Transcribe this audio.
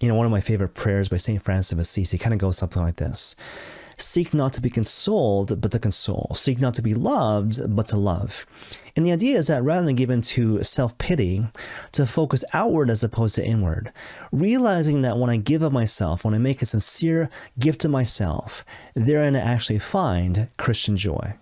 you know, one of my favorite prayers by St. Francis of Assisi kind of goes something like this Seek not to be consoled, but to console. Seek not to be loved, but to love. And the idea is that rather than give in to self pity, to focus outward as opposed to inward, realizing that when I give of myself, when I make a sincere gift to myself, therein I actually find Christian joy.